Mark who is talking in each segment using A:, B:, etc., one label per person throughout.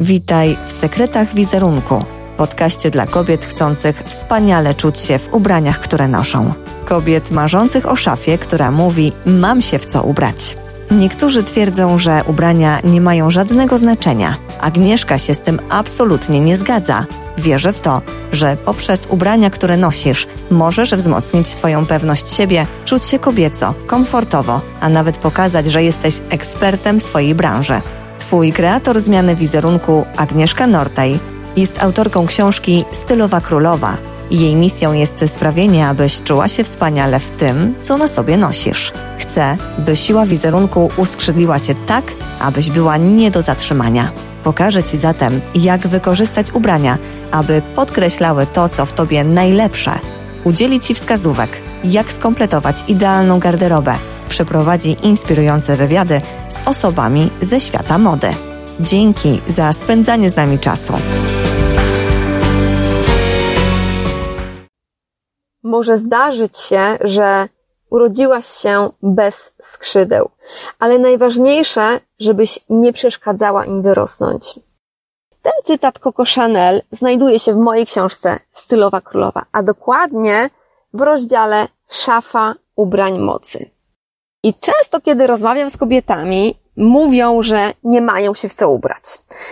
A: Witaj w Sekretach Wizerunku, podcaście dla kobiet chcących wspaniale czuć się w ubraniach, które noszą. Kobiet marzących o szafie, która mówi: Mam się w co ubrać. Niektórzy twierdzą, że ubrania nie mają żadnego znaczenia. Agnieszka się z tym absolutnie nie zgadza. Wierzę w to, że poprzez ubrania, które nosisz, możesz wzmocnić swoją pewność siebie, czuć się kobieco, komfortowo, a nawet pokazać, że jesteś ekspertem swojej branży. Twój kreator zmiany wizerunku, Agnieszka Nortaj, jest autorką książki Stylowa Królowa. Jej misją jest sprawienie, abyś czuła się wspaniale w tym, co na sobie nosisz. Chcę, by siła wizerunku uskrzydliła cię tak, abyś była nie do zatrzymania. Pokażę Ci zatem, jak wykorzystać ubrania, aby podkreślały to, co w Tobie najlepsze. Udzieli Ci wskazówek, jak skompletować idealną garderobę. Przeprowadzi inspirujące wywiady z osobami ze świata mody. Dzięki za spędzanie z nami czasu.
B: Może zdarzyć się, że urodziłaś się bez skrzydeł, ale najważniejsze, żebyś nie przeszkadzała im wyrosnąć. Ten cytat Coco Chanel znajduje się w mojej książce Stylowa Królowa, a dokładnie w rozdziale Szafa ubrań mocy. I często, kiedy rozmawiam z kobietami, mówią, że nie mają się w co ubrać.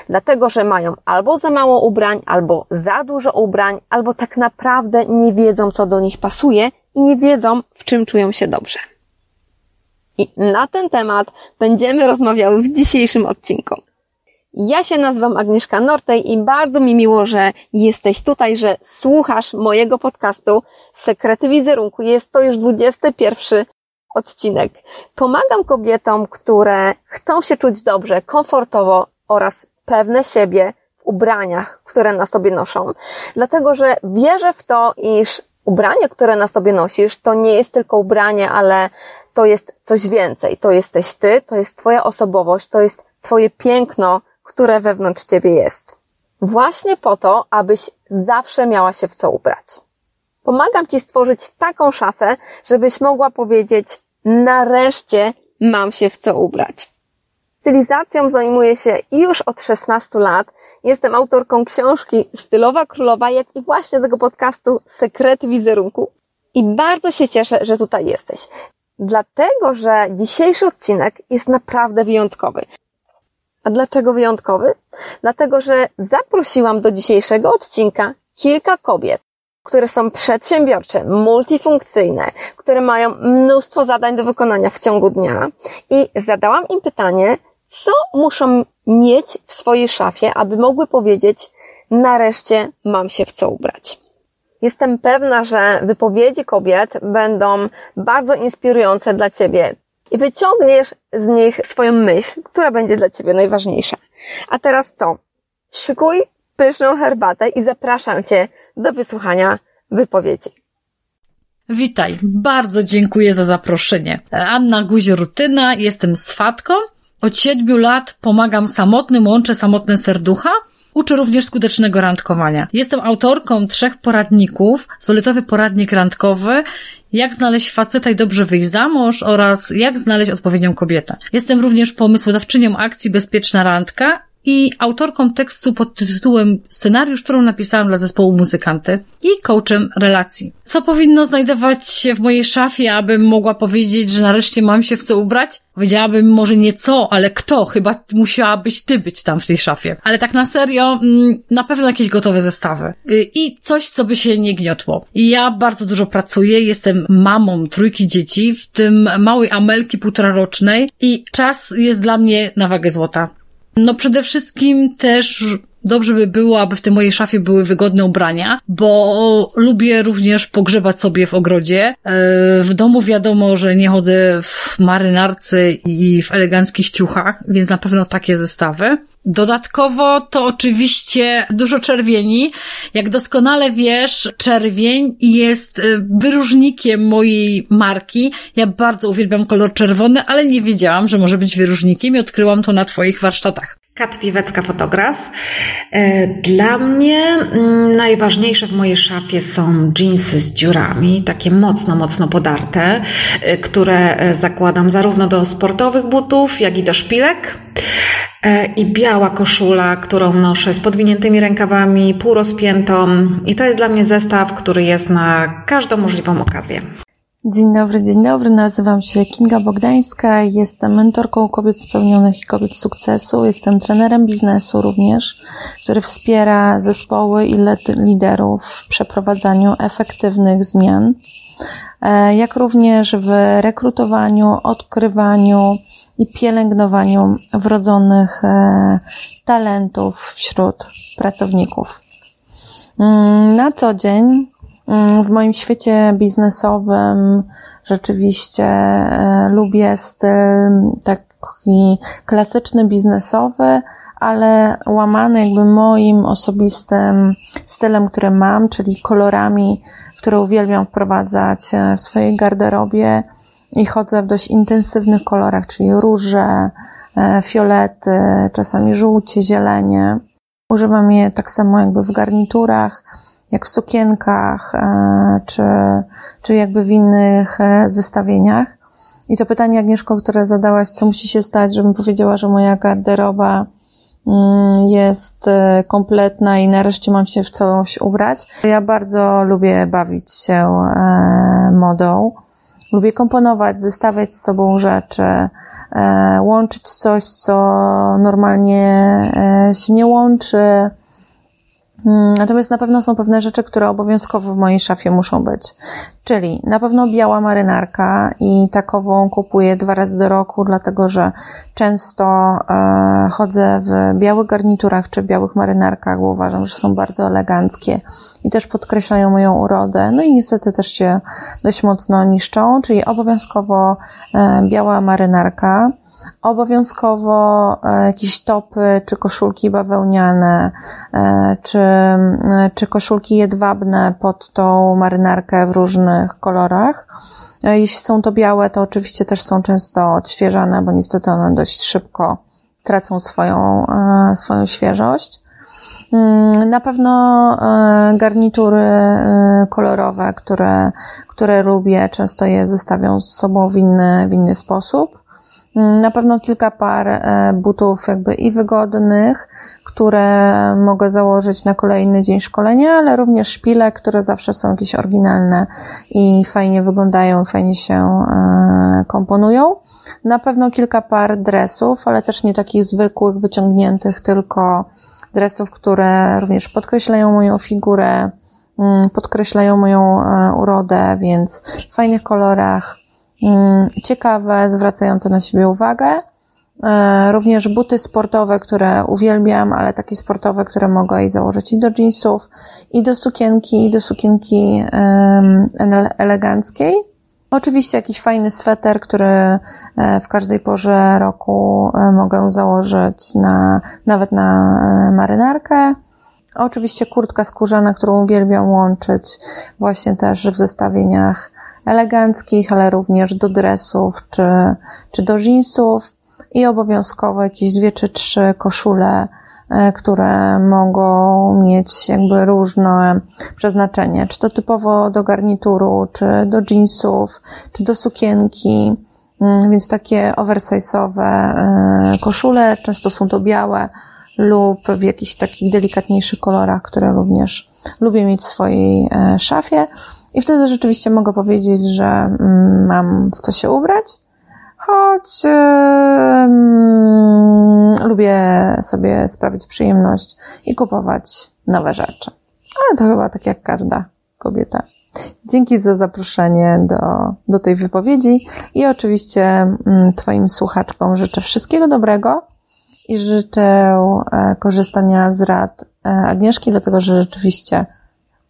B: Dlatego, że mają albo za mało ubrań, albo za dużo ubrań, albo tak naprawdę nie wiedzą, co do nich pasuje i nie wiedzą, w czym czują się dobrze. I na ten temat będziemy rozmawiały w dzisiejszym odcinku. Ja się nazywam Agnieszka Nortej i bardzo mi miło, że jesteś tutaj, że słuchasz mojego podcastu Sekrety Wizerunku. Jest to już 21 odcinek. Pomagam kobietom, które chcą się czuć dobrze, komfortowo oraz pewne siebie w ubraniach, które na sobie noszą. Dlatego, że wierzę w to, iż ubranie, które na sobie nosisz, to nie jest tylko ubranie, ale to jest coś więcej. To jesteś ty, to jest twoja osobowość, to jest twoje piękno, które wewnątrz ciebie jest. Właśnie po to, abyś zawsze miała się w co ubrać. Pomagam ci stworzyć taką szafę, żebyś mogła powiedzieć, nareszcie mam się w co ubrać. Stylizacją zajmuję się już od 16 lat. Jestem autorką książki Stylowa Królowa, jak i właśnie tego podcastu Sekrety Wizerunku. I bardzo się cieszę, że tutaj jesteś. Dlatego, że dzisiejszy odcinek jest naprawdę wyjątkowy. A dlaczego wyjątkowy? Dlatego, że zaprosiłam do dzisiejszego odcinka kilka kobiet, które są przedsiębiorcze, multifunkcyjne, które mają mnóstwo zadań do wykonania w ciągu dnia i zadałam im pytanie, co muszą mieć w swojej szafie, aby mogły powiedzieć, nareszcie mam się w co ubrać. Jestem pewna, że wypowiedzi kobiet będą bardzo inspirujące dla Ciebie i wyciągniesz z nich swoją myśl, która będzie dla Ciebie najważniejsza. A teraz co? Szykuj pyszną herbatę i zapraszam Cię do wysłuchania wypowiedzi.
C: Witaj, bardzo dziękuję za zaproszenie. Anna Guzi-Rutyna, jestem swatką. Od siedmiu lat pomagam samotnym, łączę samotne serducha. Uczę również skutecznego randkowania. Jestem autorką trzech poradników, soletowy poradnik randkowy, jak znaleźć faceta i dobrze wyjść za mąż oraz jak znaleźć odpowiednią kobietę. Jestem również pomysłodawczynią akcji Bezpieczna Randka i autorką tekstu pod tytułem Scenariusz, którą napisałam dla zespołu muzykanty i coachem relacji. Co powinno znajdować się w mojej szafie, abym mogła powiedzieć, że nareszcie mam się w co ubrać? Powiedziałabym może nie co, ale kto? Chyba musiałabyś ty być tam w tej szafie. Ale tak na serio, mm, na pewno jakieś gotowe zestawy. Y, I coś, co by się nie gniotło. Ja bardzo dużo pracuję, jestem mamą trójki dzieci, w tym małej Amelki półtora rocznej i czas jest dla mnie na wagę złota. No przede wszystkim też dobrze by było, aby w tej mojej szafie były wygodne ubrania, bo lubię również pogrzebać sobie w ogrodzie. E, w domu wiadomo, że nie chodzę w marynarce i w eleganckich ciuchach, więc na pewno takie zestawy. Dodatkowo to oczywiście dużo czerwieni. Jak doskonale wiesz, czerwień jest e, wyróżnikiem mojej marki. Ja bardzo uwielbiam kolor czerwony, ale nie wiedziałam, że może być wyróżnikiem i odkryłam to na Twoich warsztatach.
D: Kat Piwecka, fotograf. E, dla mnie mm, najważniejsze w mojej szafie są jeansy z dziurami, takie mocno, mocno podarte, e, które e, zakładam zarówno do sportowych butów, jak i do szpilek. I biała koszula, którą noszę z podwiniętymi rękawami, półrozpiętą. I to jest dla mnie zestaw, który jest na każdą możliwą okazję.
E: Dzień dobry, dzień dobry. Nazywam się Kinga Bogdańska. Jestem mentorką kobiet spełnionych i kobiet sukcesu. Jestem trenerem biznesu również, który wspiera zespoły i liderów w przeprowadzaniu efektywnych zmian, e, jak również w rekrutowaniu, odkrywaniu i pielęgnowaniu wrodzonych e, talentów wśród pracowników. Mm, na co dzień w moim świecie biznesowym rzeczywiście e, lubię styl taki klasyczny biznesowy, ale łamany jakby moim osobistym stylem, który mam, czyli kolorami, które uwielbiam wprowadzać e, w swojej garderobie i chodzę w dość intensywnych kolorach, czyli róże, e, fiolety, czasami żółcie, zielenie. Używam je tak samo jakby w garniturach, jak w sukienkach, e, czy, czy jakby w innych e, zestawieniach. I to pytanie, Agnieszko, które zadałaś, co musi się stać, żebym powiedziała, że moja garderoba mm, jest e, kompletna i nareszcie mam się w coś ubrać. Ja bardzo lubię bawić się modą. Lubię komponować, zestawiać z sobą rzeczy, łączyć coś, co normalnie się nie łączy, natomiast na pewno są pewne rzeczy, które obowiązkowo w mojej szafie muszą być. Czyli na pewno biała marynarka i takową kupuję dwa razy do roku, dlatego że często e, chodzę w białych garniturach czy białych marynarkach, bo uważam, że są bardzo eleganckie i też podkreślają moją urodę. No i niestety też się dość mocno niszczą, czyli obowiązkowo e, biała marynarka obowiązkowo e, jakieś topy, czy koszulki bawełniane, e, czy, e, czy koszulki jedwabne pod tą marynarkę w różnych kolorach. Jeśli są to białe, to oczywiście też są często odświeżane, bo niestety one dość szybko tracą swoją, swoją świeżość. Mm, na pewno garnitury kolorowe, które, które lubię, często je zestawią z sobą w inny, w inny sposób. Na pewno kilka par e, butów jakby i wygodnych, które mogę założyć na kolejny dzień szkolenia, ale również szpile, które zawsze są jakieś oryginalne i fajnie wyglądają, fajnie się e, komponują. Na pewno kilka par dresów, ale też nie takich zwykłych, wyciągniętych, tylko dresów, które również podkreślają moją figurę, mm, podkreślają moją e, urodę, więc w fajnych kolorach, ciekawe, zwracające na siebie uwagę. E, również buty sportowe, które uwielbiam, ale takie sportowe, które mogę i założyć i do jeansów, i do sukienki, i do sukienki eleganckiej. Oczywiście jakiś fajny sweter, który e, w każdej porze roku e, mogę założyć na, nawet na marynarkę. Oczywiście kurtka skórzana, którą uwielbiam łączyć właśnie też w zestawieniach eleganckich, ale również do dresów czy, czy do jeansów i obowiązkowo jakieś dwie czy trzy koszule, e, które mogą mieć jakby różne przeznaczenie, czy to typowo do garnituru, czy do jeansów, czy do sukienki, mm, więc takie oversize'owe e, koszule, często są to białe lub w jakichś takich delikatniejszych kolorach, które również lubię mieć w swojej e, szafie. I wtedy rzeczywiście mogę powiedzieć, że mm, mam w co się ubrać, choć yy, lubię sobie sprawić przyjemność i kupować nowe rzeczy. Ale to chyba tak jak każda kobieta. Dzięki za zaproszenie do, do tej wypowiedzi i oczywiście mm, Twoim słuchaczkom życzę wszystkiego dobrego i życzę e, korzystania z rad e, Agnieszki, dlatego że rzeczywiście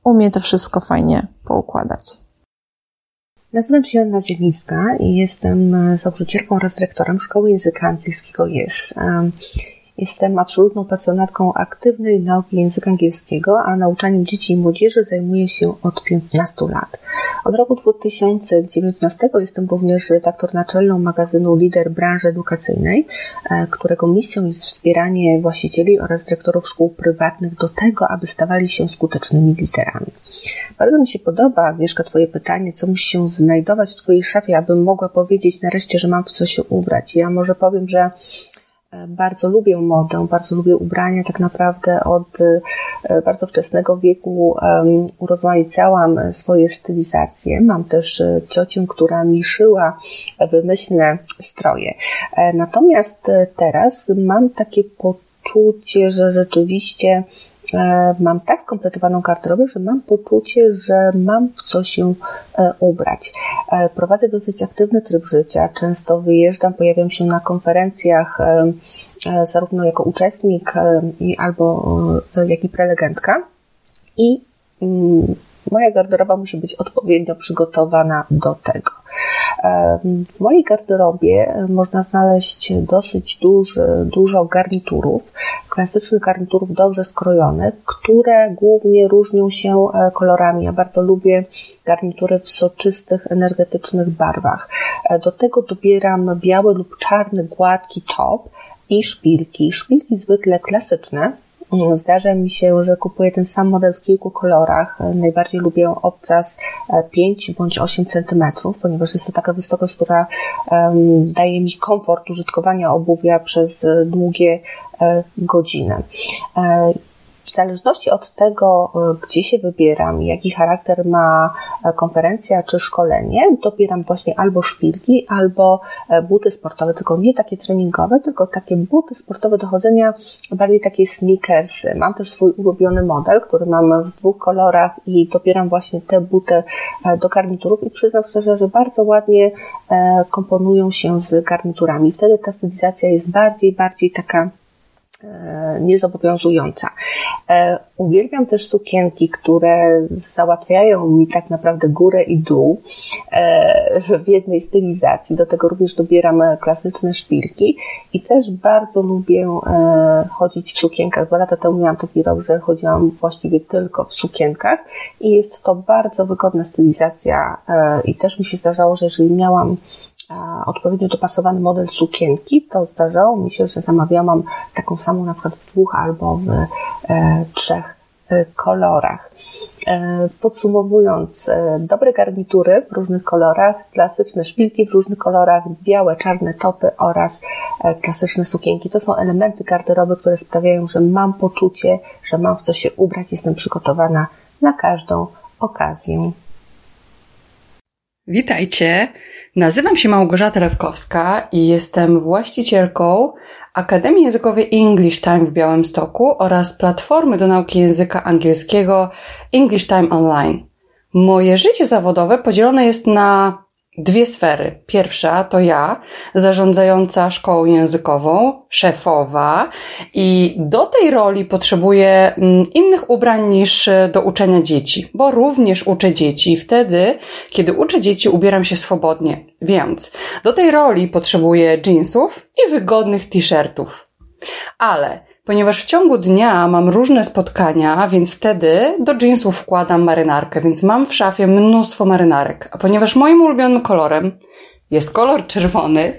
E: umie to wszystko fajnie poukładać.
F: Nazywam się Anna Zielińska i jestem założycielką oraz dyrektorem Szkoły Języka Angielskiego JES. Jestem absolutną pasjonatką aktywnej nauki języka angielskiego, a nauczaniem dzieci i młodzieży zajmuję się od 15 lat. Od roku 2019 jestem również redaktor naczelną magazynu Lider Branży Edukacyjnej, e, którego misją jest wspieranie właścicieli oraz dyrektorów szkół prywatnych do tego, aby stawali się skutecznymi liderami. Bardzo mi się podoba, Agnieszka, Twoje pytanie, co musi się znajdować w Twojej szafie, abym mogła powiedzieć nareszcie, że mam w co się ubrać. Ja może powiem, że bardzo lubię modę, bardzo lubię ubrania. Tak naprawdę od e, bardzo wczesnego wieku urozmaicałam swoje stylizacje. Mam też e, ciocię, która mi szyła wymyślne stroje. Natomiast teraz mam takie poczucie, że rzeczywiście E, mam tak skompletowaną garderobę, że mam poczucie, że mam w co się e, ubrać. E, prowadzę dosyć aktywny tryb życia, często wyjeżdżam, pojawiam się na konferencjach zarówno jako uczestnik albo jak i prelegentka i mm, moja garderoba musi być odpowiednio przygotowana do tego. W mojej garderobie e, można znaleźć dosyć duży, dużo garniturów, klasycznych garniturów dobrze skrojonych, które głównie różnią się e, kolorami. Ja bardzo lubię garnitury w soczystych, energetycznych barwach. E, do tego dobieram biały lub czarny, gładki top i szpilki. Szpilki zwykle klasyczne, Zdarza mi się, że kupuję ten sam model w kilku kolorach. Najbardziej lubię obcas 5 bądź 8 cm, ponieważ jest to taka wysokość, która daje mi komfort użytkowania obuwia przez długie e, godziny. W zależności od tego, e, gdzie się wybieram, jaki charakter ma e, konferencja czy szkolenie, dobieram właśnie albo szpilki, albo e, buty sportowe, tylko nie takie treningowe, tylko takie buty sportowe do chodzenia, bardziej takie sneakersy. Mam też swój ulubiony model, który mam w dwóch kolorach i dobieram właśnie te buty do garniturów i przyznam szczerze, że bardzo ładnie komponują się z garniturami. Wtedy ta stylizacja jest bardziej, bardziej taka niezobowiązująca. E, uwielbiam też sukienki, które załatwiają mi tak naprawdę górę i dół e, w jednej stylizacji. Do tego również dobieram klasyczne szpilki i też bardzo lubię chodzić w sukienkach. Dwa lata temu miałam taki rok, że chodziłam właściwie tylko w sukienkach i jest to bardzo wygodna stylizacja i też mi się zdarzało, że jeżeli miałam odpowiednio dopasowany model sukienki, to zdarzało mi się, że zamawiałam taką samą na przykład w dwóch albo w e, trzech e, kolorach. E, podsumowując, dobre garnitury w różnych kolorach, klasyczne szpilki w różnych kolorach, białe, czarne topy oraz klasyczne sukienki. To są elementy garderoby, które sprawiają, że mam poczucie, że mam w co się ubrać, jestem przygotowana na każdą okazję.
G: Witajcie! Nazywam się Małgorzata Lewkowska i jestem właścicielką Akademii Językowej English Time w Białymstoku oraz platformy do nauki języka angielskiego English Time Online. Moje życie zawodowe podzielone jest na dwie sfery. Pierwsza to ja, zarządzająca szkołą językową, szefowa i do tej roli potrzebuję mm, innych ubrań niż e, do uczenia dzieci, bo również uczę dzieci i wtedy, kiedy uczę dzieci, ubieram się swobodnie. Więc do tej roli potrzebuję jeansów i wygodnych t-shirtów. Ale ponieważ w ciągu dnia mam różne spotkania, więc wtedy do jeansów wkładam marynarkę, więc mam w szafie mnóstwo marynarek. A ponieważ moim ulubionym kolorem jest kolor czerwony,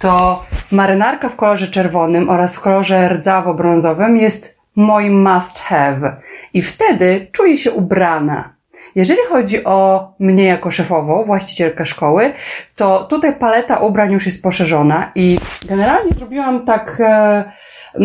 G: to marynarka w kolorze czerwonym oraz w kolorze rdzawo-brązowym jest moim must have. I wtedy czuję się ubrana. Jeżeli chodzi o mnie jako szefową, właścicielkę szkoły, to tutaj paleta ubrań już jest poszerzona i generalnie zrobiłam tak e,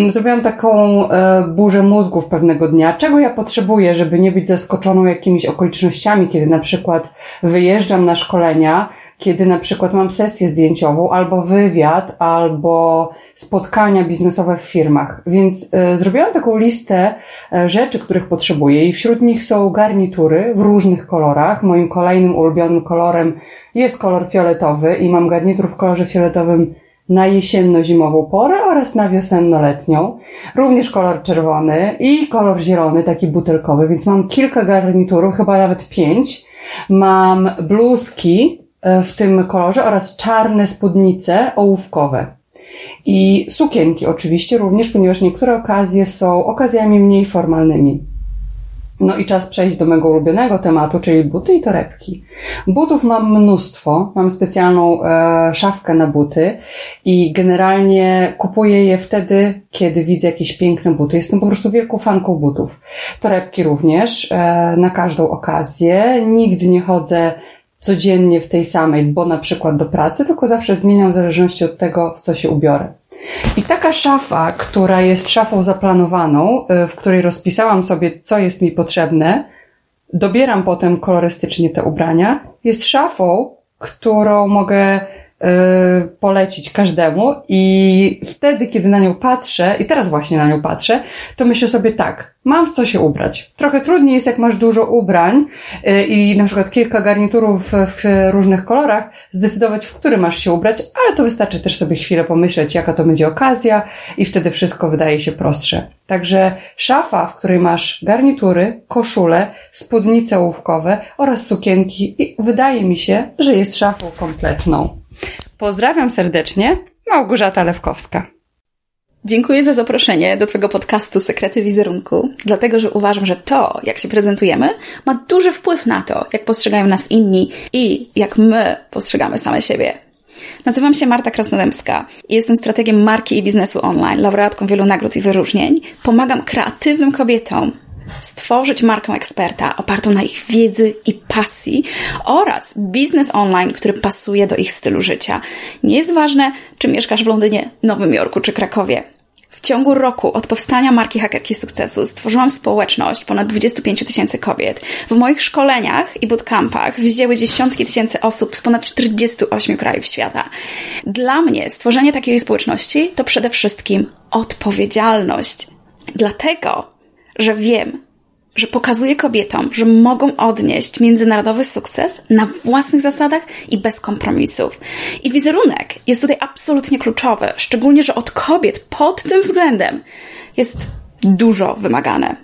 G: zrobiłam taką e, burzę mózgów pewnego dnia, czego ja potrzebuję, żeby nie być zaskoczoną jakimiś okolicznościami, kiedy na przykład wyjeżdżam na szkolenia, kiedy na przykład mam sesję zdjęciową, albo wywiad, albo spotkania biznesowe w firmach. Więc y, zrobiłam taką listę y, rzeczy, których potrzebuję i wśród nich są garnitury w różnych kolorach. Moim kolejnym ulubionym kolorem jest kolor fioletowy i mam garnitur w kolorze fioletowym na jesienno-zimową porę oraz na wiosenno-letnią. Również kolor czerwony i kolor zielony, taki butelkowy, więc mam kilka garniturów, chyba nawet pięć. Mam bluzki e, w tym kolorze oraz czarne spódnice ołówkowe. I sukienki oczywiście również, ponieważ niektóre okazje są okazjami mniej formalnymi. No i czas przejść do mego ulubionego tematu, czyli buty i torebki. Butów mam mnóstwo, mam specjalną e, szafkę na buty i generalnie kupuję je wtedy, kiedy widzę jakieś piękne buty. Jestem po prostu wielką fanką butów. Torebki również, e, na każdą okazję. Nigdy nie chodzę codziennie w tej samej, bo na przykład do pracy, tylko zawsze zmieniam w zależności od tego, w co się ubiorę. I taka szafa, która jest szafą zaplanowaną, y, w której rozpisałam sobie, co jest mi potrzebne, dobieram potem kolorystycznie te ubrania, jest szafą, którą mogę Y, polecić każdemu i wtedy, kiedy na nią patrzę, i teraz właśnie na nią patrzę, to myślę sobie tak, mam w co się ubrać. Trochę trudniej jest, jak masz dużo ubrań y, i na przykład kilka garniturów w różnych kolorach, zdecydować, w który masz się ubrać, ale to wystarczy też sobie chwilę pomyśleć, jaka to będzie okazja i wtedy wszystko wydaje się prostsze. Także szafa, w której masz garnitury, koszule, spódnice ołówkowe oraz sukienki i wydaje mi się, że jest szafą kompletną. Pozdrawiam serdecznie, Małgorzata Lewkowska.
H: Dziękuję za zaproszenie do Twojego podcastu Sekrety Wizerunku, dlatego że uważam, że to, jak się prezentujemy, ma duży wpływ na to, jak postrzegają nas inni i jak my postrzegamy same siebie. Nazywam się Marta Krasnodębska i jestem strategiem marki i biznesu online, laureatką wielu nagród i wyróżnień. Pomagam kreatywnym kobietom stworzyć markę eksperta opartą na ich wiedzy i pasji oraz biznes online, który pasuje do ich stylu życia. Nie jest ważne, czy mieszkasz w Londynie, Nowym Jorku czy Krakowie. W ciągu roku od powstania marki Hakerki Sukcesu stworzyłam społeczność ponad 25 tysięcy kobiet. W moich szkoleniach i bootcampach wzięły dziesiątki tysięcy osób z ponad 48 krajów świata. Dla mnie stworzenie takiej społeczności to przede wszystkim odpowiedzialność. Dlatego że wiem, że pokazuję kobietom, że mogą odnieść międzynarodowy sukces na własnych zasadach i bez kompromisów. I wizerunek jest tutaj absolutnie kluczowy, szczególnie, że od kobiet pod tym względem jest dużo wymagane.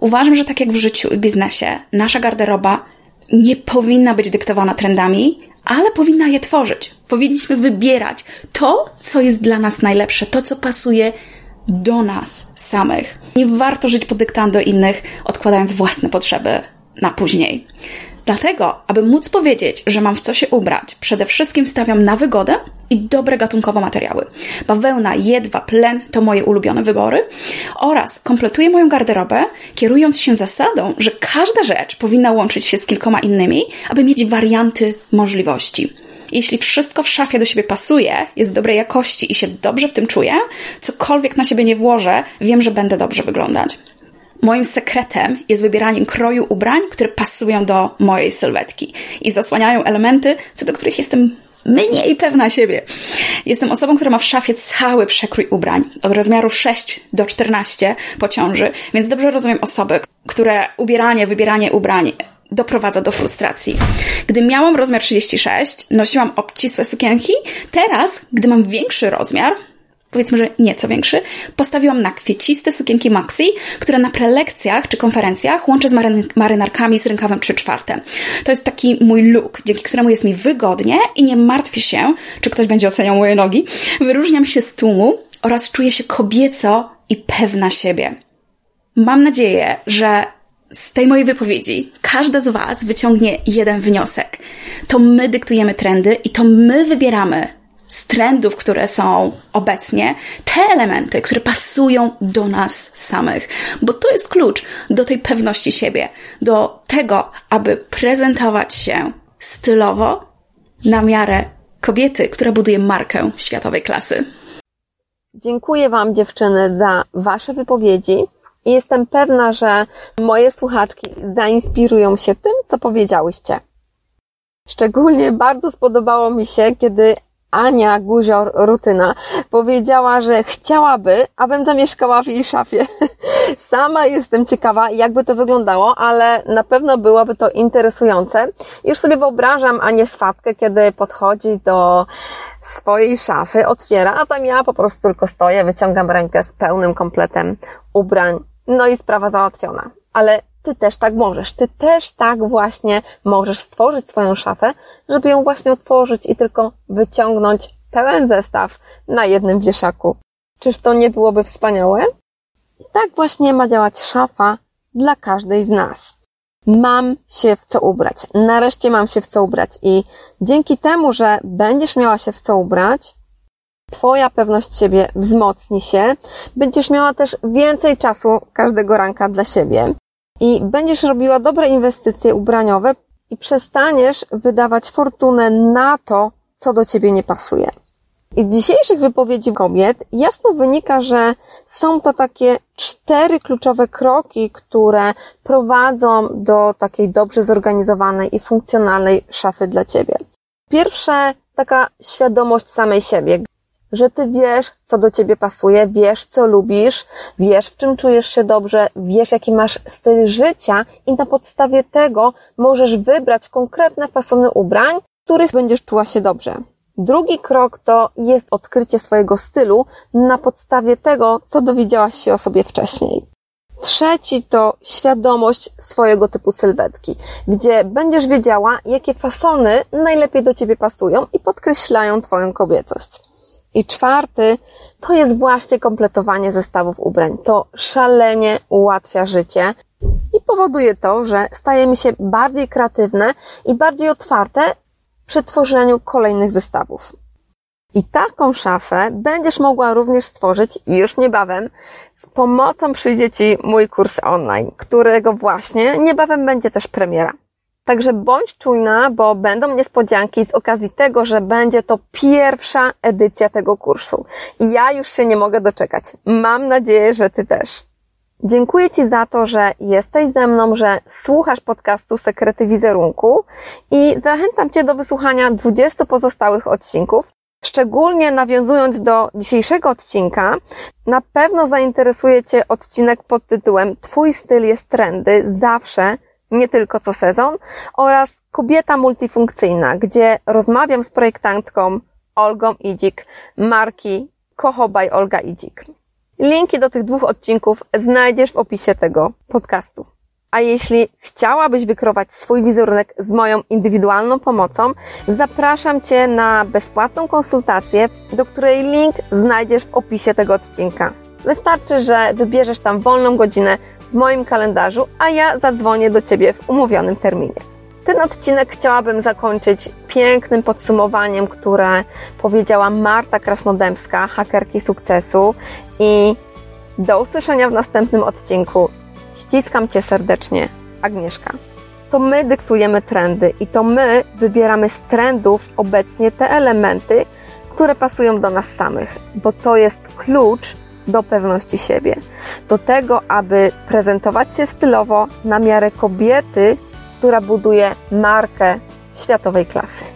H: Uważam, że tak jak w życiu i biznesie, nasza garderoba nie powinna być dyktowana trendami, ale powinna je tworzyć. Powinniśmy wybierać to, co jest dla nas najlepsze, to, co pasuje do nas samych. Nie warto żyć pod dyktando innych, odkładając własne potrzeby na później. Dlatego, aby móc powiedzieć, że mam w co się ubrać, przede wszystkim stawiam na wygodę i dobre gatunkowo materiały. Bawełna, jedwab, len to moje ulubione wybory oraz kompletuję moją garderobę, kierując się zasadą, że każda rzecz powinna łączyć się z kilkoma innymi, aby mieć warianty możliwości. Jeśli wszystko w szafie do siebie pasuje, jest dobrej jakości i się dobrze w tym czuję, cokolwiek na siebie nie włożę, wiem, że będę dobrze wyglądać. Moim sekretem jest wybieranie kroju ubrań, które pasują do mojej sylwetki i zasłaniają elementy, co do których jestem mniej pewna siebie. Jestem osobą, która ma w szafie cały przekrój ubrań, od rozmiaru 6 do 14 po ciąży, więc dobrze rozumiem osoby, które ubieranie, wybieranie ubrań doprowadza do frustracji. Gdy miałam rozmiar 36, nosiłam obcisłe sukienki. Teraz, gdy mam większy rozmiar, powiedzmy, że nieco większy, postawiłam na kwieciste sukienki maxi, które na prelekcjach czy konferencjach łączę z maryn marynarkami z rękawem 3 czwarte. To jest taki mój look, dzięki któremu jest mi wygodnie i nie martwię się, czy ktoś będzie oceniał moje nogi. Wyróżniam się z tłumu oraz czuję się kobieco i pewna siebie. Mam nadzieję, że z tej mojej wypowiedzi każda z Was wyciągnie jeden wniosek. To my dyktujemy trendy i to my wybieramy z trendów, które są obecnie, te elementy, które pasują do nas samych. Bo to jest klucz do tej pewności siebie, do tego, aby prezentować się stylowo na miarę kobiety, która buduje markę światowej klasy.
B: Dziękuję Wam, dziewczyny, za Wasze wypowiedzi. I jestem pewna, że moje słuchaczki zainspirują się tym, co powiedziałyście. Szczególnie bardzo spodobało mi się, kiedy Ania Guzior-Rutyna powiedziała, że chciałaby, abym zamieszkała w jej szafie. Sama jestem ciekawa, jakby to wyglądało, ale na pewno byłoby to interesujące. Już sobie wyobrażam Anię Swatkę, kiedy podchodzi do swojej szafy, otwiera, a tam ja po prostu tylko stoję, wyciągam rękę z pełnym kompletem ubrań no i sprawa załatwiona. Ale ty też tak możesz. Ty też tak właśnie możesz stworzyć swoją szafę, żeby ją właśnie otworzyć i tylko wyciągnąć pełen zestaw na jednym wieszaku. Czyż to nie byłoby wspaniałe? I tak właśnie ma działać szafa dla każdej z nas. Mam się w co ubrać. Nareszcie mam się w co ubrać. I dzięki temu, że będziesz miała się w co ubrać, Twoja pewność siebie wzmocni się, będziesz miała też więcej czasu każdego ranka dla siebie i będziesz robiła dobre inwestycje ubraniowe i przestaniesz wydawać fortunę na to, co do ciebie nie pasuje. I z dzisiejszych wypowiedzi kobiet jasno wynika, że są to takie cztery kluczowe kroki, które prowadzą do takiej dobrze zorganizowanej i funkcjonalnej szafy dla ciebie. Pierwsze, taka świadomość samej siebie że ty wiesz, co do ciebie pasuje, wiesz, co lubisz, wiesz, w czym czujesz się dobrze, wiesz, jaki masz styl życia i na podstawie tego możesz wybrać konkretne fasony ubrań, w których będziesz czuła się dobrze. Drugi krok to jest odkrycie swojego stylu na podstawie tego, co dowiedziałaś się o sobie wcześniej. Trzeci to świadomość swojego typu sylwetki, gdzie będziesz wiedziała, jakie fasony najlepiej do ciebie pasują i podkreślają twoją kobiecość. I czwarty to jest właśnie kompletowanie zestawów ubrań. To szalenie ułatwia życie i powoduje to, że stajemy się bardziej kreatywne i bardziej otwarte przy tworzeniu kolejnych zestawów. I taką szafę będziesz mogła również stworzyć już niebawem. Z pomocą przyjdzie Ci mój kurs online, którego właśnie niebawem będzie też premiera. Także bądź czujna, bo będą niespodzianki z okazji tego, że będzie to pierwsza edycja tego kursu. I ja już się nie mogę doczekać. Mam nadzieję, że Ty też. Dziękuję Ci za to, że jesteś ze mną, że słuchasz podcastu Sekrety Wizerunku i zachęcam Cię do wysłuchania 20 pozostałych odcinków. Szczególnie nawiązując do dzisiejszego odcinka, na pewno zainteresuje Cię odcinek pod tytułem Twój styl jest trendy zawsze nie tylko co sezon, oraz Kobieta multifunkcyjna, gdzie rozmawiam z projektantką Olgą Idzik, marki Kocho by Olga Idzik. Linki do tych dwóch odcinków znajdziesz w opisie tego podcastu. A jeśli chciałabyś wykrować swój wizerunek z moją indywidualną pomocą, zapraszam Cię na bezpłatną konsultację, do której link znajdziesz w opisie tego odcinka. Wystarczy, że wybierzesz tam wolną godzinę w moim kalendarzu, a ja zadzwonię do Ciebie w umówionym terminie. Ten odcinek chciałabym zakończyć pięknym podsumowaniem, które powiedziała Marta Krasnodębska, hakerki sukcesu i do usłyszenia w następnym odcinku. Ściskam Cię serdecznie, Agnieszka. To my dyktujemy trendy i to my wybieramy z trendów obecnie te elementy, które pasują do nas samych, bo to jest klucz do pewności siebie, do tego, aby prezentować się stylowo na miarę kobiety, która buduje markę światowej klasy.